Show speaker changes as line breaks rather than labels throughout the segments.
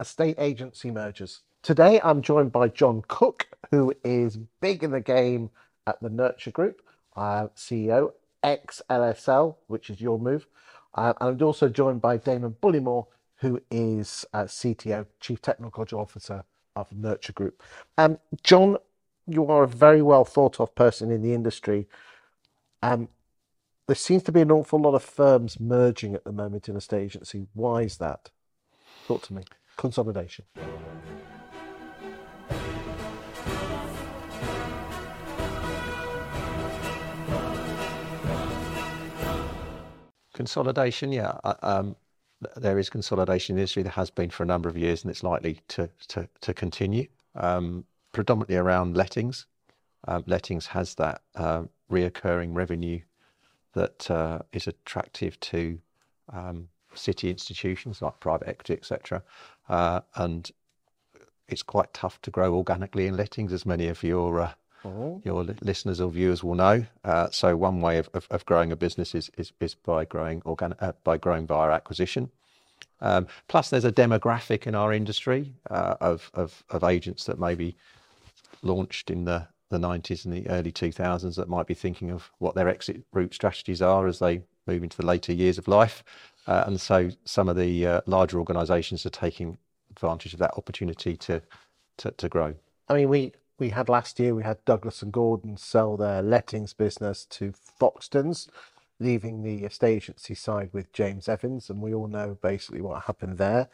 estate agency mergers. Today I'm joined by Jon Cooke, who is big in the game at the Nurtur Group, uh, CEO, ex LSL, which is your move. Uh, and I'm also joined by Damon Bullimore, who is uh, CTO, Chief Technology Officer of Nurtur Group. Um, Jon, you are a very well thought of person in the industry. Um, there seems to be an awful lot of firms merging at the moment in a state agency. Why is that? Talk to me. Consolidation.
Consolidation, yeah. Um, there is consolidation in the industry. There has been for a number of years, and it's likely to to, to continue. Um, predominantly around lettings. Um, lettings has that uh, reoccurring revenue that uh, is attractive to um, city institutions like private equity, etc. Uh, and it's quite tough to grow organically in lettings, as many of your uh, oh. your listeners or viewers will know. Uh, so one way of, of, of, growing a business is is, is by growing organic uh, by growing via acquisition. Um, plus, there's a demographic in our industry uh, of, of of agents that maybe launched in the the 90s and the early 2000s that might be thinking of what their exit route strategies are as they move into the later years of life. Uh, and so some of the uh, larger organisations are taking advantage of that opportunity to, to, to grow.
I mean, we we had last year we had Douglas and Gordon sell their lettings business to Foxtons, leaving the estate agency side with James Evans, and we all know basically what happened there.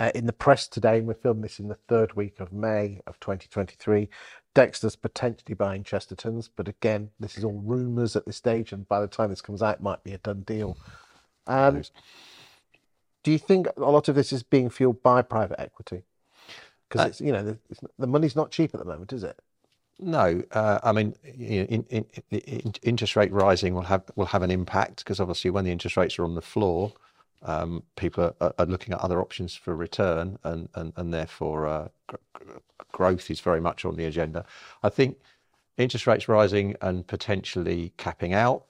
Uh, in the press today, and we're filming this in the third week of May of 2023. Dexter's potentially buying Chesterton's, but again, this is all rumours at this stage, and by the time this comes out, it might be a done deal. Um, do you think a lot of this is being fueled by private equity? Because uh, it's you know the, it's, the, money's not cheap at the moment, is it?
No, uh, I mean, you know, in, in, in, interest rate rising will have will have an impact because obviously when the interest rates are on the floor, um, people are, are, looking at other options for return, and and and therefore uh, growth is very much on the agenda. I think interest rates rising and potentially capping out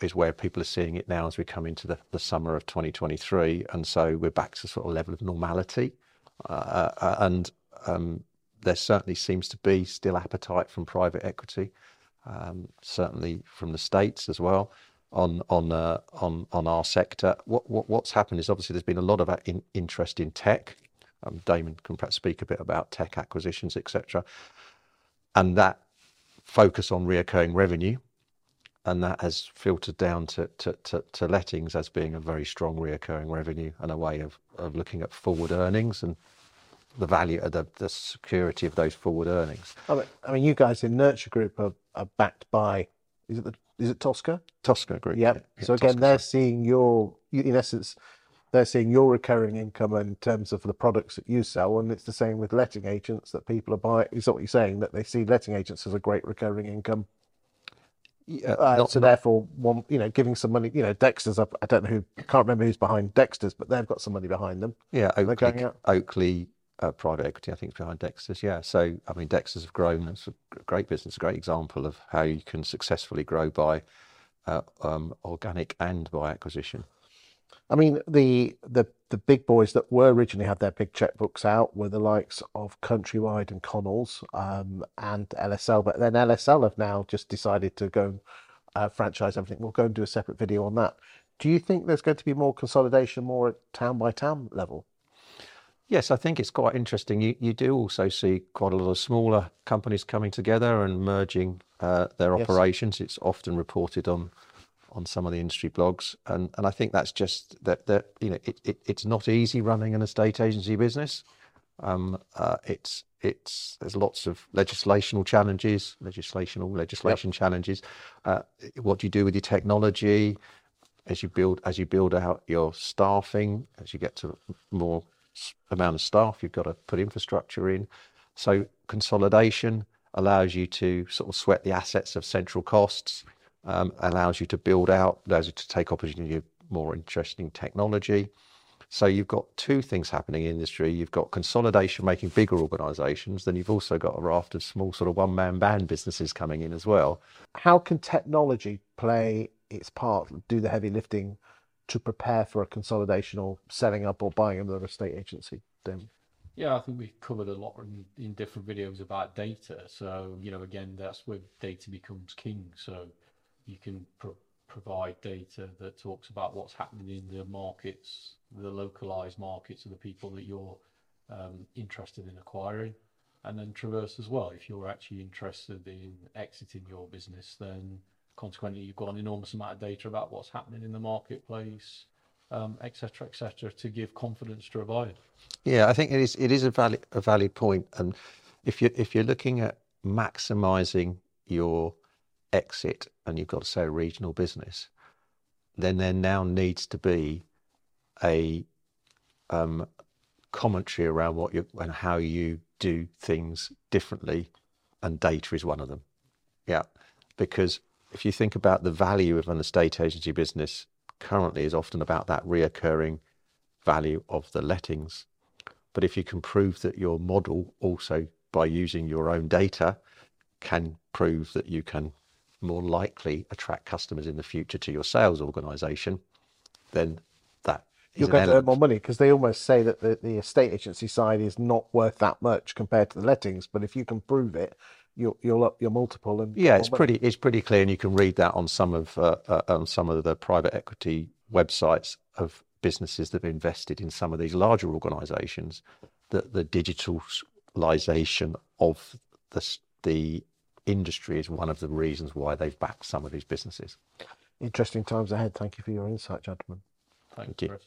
is where people are seeing it now as we come into the, the summer of 2023, and so we're back to sort of level of normality, uh, uh, and um, there certainly seems to be still appetite from private equity, um, certainly from the states as well on on uh, on on our sector. What, what what's happened is obviously there's been a lot of in, interest in tech. Um, Damon can perhaps speak a bit about tech acquisitions, etc. And that focus on reoccurring revenue, and that has filtered down to, to, to, to lettings as being a very strong reoccurring revenue and a way of, of looking at forward earnings and the value of the, the security of those forward earnings.
I mean, I mean you guys in Nurtur Group are, are backed by is it the is it Tosca?
Tosca Group.
Yep. Yeah. So again, Tosca they're seeing your, in essence, they're seeing your recurring income in terms of the products that you sell, and it's the same with letting agents that people are buying. Is that what you're saying? That they see letting agents as a great recurring income. Yeah, uh, not, so not, therefore, one you know, giving some money. You know, Dexter's up. I don't know who. Can't remember who's behind Dexter's, but they've got some money behind them.
Yeah, Oakley, Oakley uh, private equity, I think, is behind Dexter's. Yeah. So, I mean, Dexter's have grown. It's a great business, a great example of how you can successfully grow by uh, um, organic and by acquisition.
I mean, the, the the big boys that were originally had their big checkbooks out were the likes of Countrywide and Connells um, and LSL, but then LSL have now just decided to go uh, franchise everything. We'll go and do a separate video on that. Do you think there's going to be more consolidation, more at town by town level?
Yes, I think it's quite interesting. You, you do also see quite a lot of smaller companies coming together and merging uh, their yes. operations. It's often reported on on some of the industry blogs, and and I think that's just that that you know it, it it's not easy running an estate agency business. Um, uh, it's it's there's lots of legislational challenges, legislational legislation yep. challenges. Uh, what do you do with your technology? As you build as you build out your staffing, as you get to more amount of staff, you've got to put infrastructure in. So consolidation allows you to sort of sweat the assets of central costs, Um, allows you to build out, allows you to take opportunity of more interesting technology. So you've got two things happening in industry. You've got consolidation making bigger organisations, then you've also got a raft of small sort of one-man band businesses coming in as well.
How can technology play its part, do the heavy lifting to prepare for a consolidation or setting up or buying another estate agency?
Yeah, I think we've covered a lot in, in different videos about data. So, you know, again, that's where data becomes king. So you can pro provide data that talks about what's happening in the markets, the localized markets of the people that you're um, interested in acquiring. And then Traverse as well. If you're actually interested in exiting your business, then consequently you've got an enormous amount of data about what's happening in the marketplace, um, et cetera, et cetera, to give confidence to a buyer.
Yeah, I think it is. It is a valid a valid point, and if you if you're looking at maximising your exit, and you've got to say regional business, then there now needs to be a um, commentary around what you and how you do things differently, and data is one of them. Yeah, because if you think about the value of an estate agency business currently is often about that reoccurring value of the lettings. But if you can prove that your model also by using your own data can prove that you can more likely attract customers in the future to your sales organization, then that
you're going to earn more money because they almost say that the, the estate agency side is not worth that much compared to the lettings. But if you can prove it, you'll you'll up your multiple and
yeah, it's pretty it's pretty clear, and you can read that on some of uh, uh, on some of the private equity websites of businesses that have invested in some of these larger organisations. That the digitalisation of the the industry is one of the reasons why they've backed some of these businesses.
Interesting times ahead. Thank you for your insight, gentlemen.
Thank, Thank you. Chris.